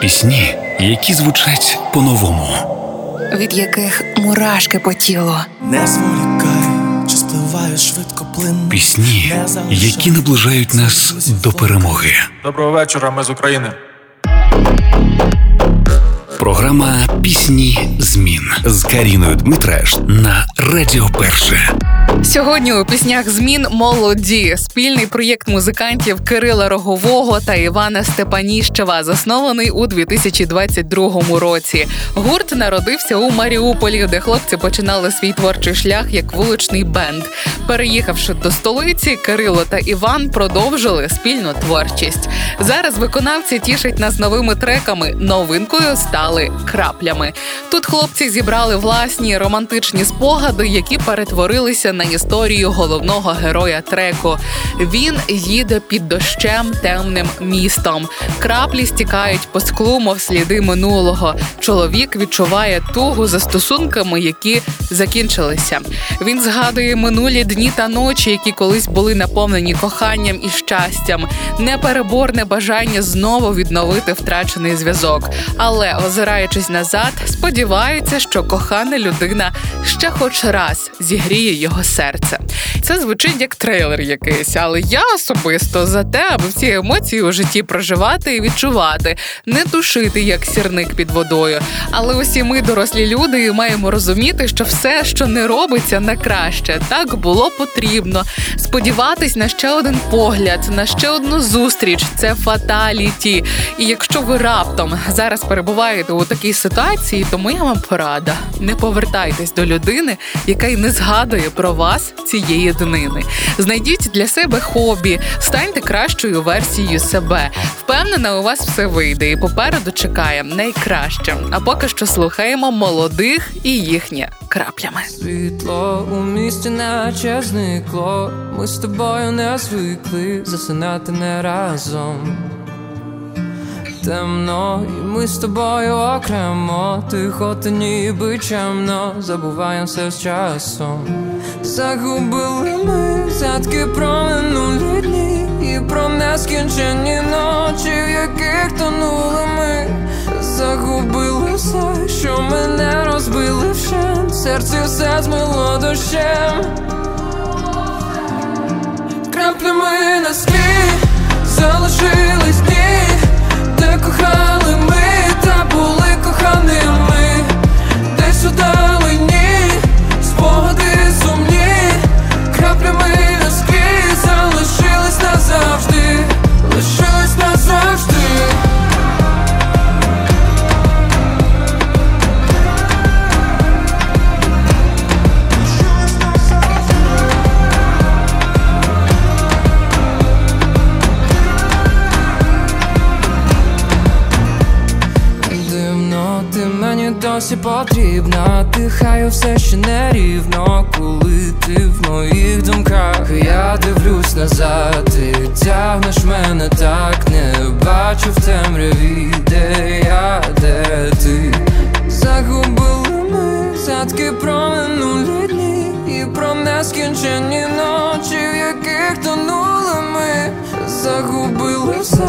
Пісні, які звучать по-новому, від яких мурашки по тілу. Не зволікай, чи спливає швидко плин. Пісні, які наближають нас до перемоги. Доброго вечора, ми з України. Програма Пісні змін з Каріною Дмитраш на Радіо Перше. Сьогодні у піснях змін молоді спільний проєкт музикантів Кирила Рогового та Івана Степаніщева, заснований у 2022 році. Гурт народився у Маріуполі, де хлопці починали свій творчий шлях як вуличний бенд. Переїхавши до столиці, Кирило та Іван продовжили спільну творчість. Зараз виконавці тішать нас новими треками. Новинкою стали краплями. Тут хлопці зібрали власні романтичні спогади, які перетворилися на історію головного героя треку. Він їде під дощем темним містом. Краплі стікають по склу, мов сліди минулого. Чоловік відчуває тугу за стосунками, які закінчилися. Він згадує минулі дні та ночі, які колись були наповнені коханням і щастям, непереборне бажання знову відновити втрачений зв'язок. Але, озираючись назад, сподівається, що кохана людина ще хоч раз зігріє його серце. serce. Це звучить як трейлер якийсь, але я особисто за те, аби всі емоції у житті проживати і відчувати, не душити як сірник під водою. Але усі ми дорослі люди маємо розуміти, що все, що не робиться, на краще, так було потрібно. Сподіватись на ще один погляд, на ще одну зустріч це фаталіті. І якщо ви раптом зараз перебуваєте у такій ситуації, то моя вам порада: не повертайтесь до людини, яка й не згадує про вас цієї днини. Знайдіть для себе хобі, станьте кращою версією себе. Впевнена, у вас все вийде, і попереду чекає найкраще. А поки що слухаємо молодих і їхнє краплями. Світло у місті наче зникло. Ми з тобою не звикли засинати не разом. Темно, і ми з тобою окремо, тихо, та ніби чемно, забуваємо все з часом. Загубили ми згадки про минулі дні і про нескінченні ночі, в яких тонули ми. Загубили все, що мене розбили вщент, серце все змило дощем. Краплями на склі залишились досі потрібна, дихаю все ще нерівно, коли ти в моїх думках. Я дивлюсь назад, ти тягнеш мене так, не бачу в темряві, де я, де ти. Загубили ми згадки про минулі дні і про нескінченні ночі, в яких тонули ми. Загубили все,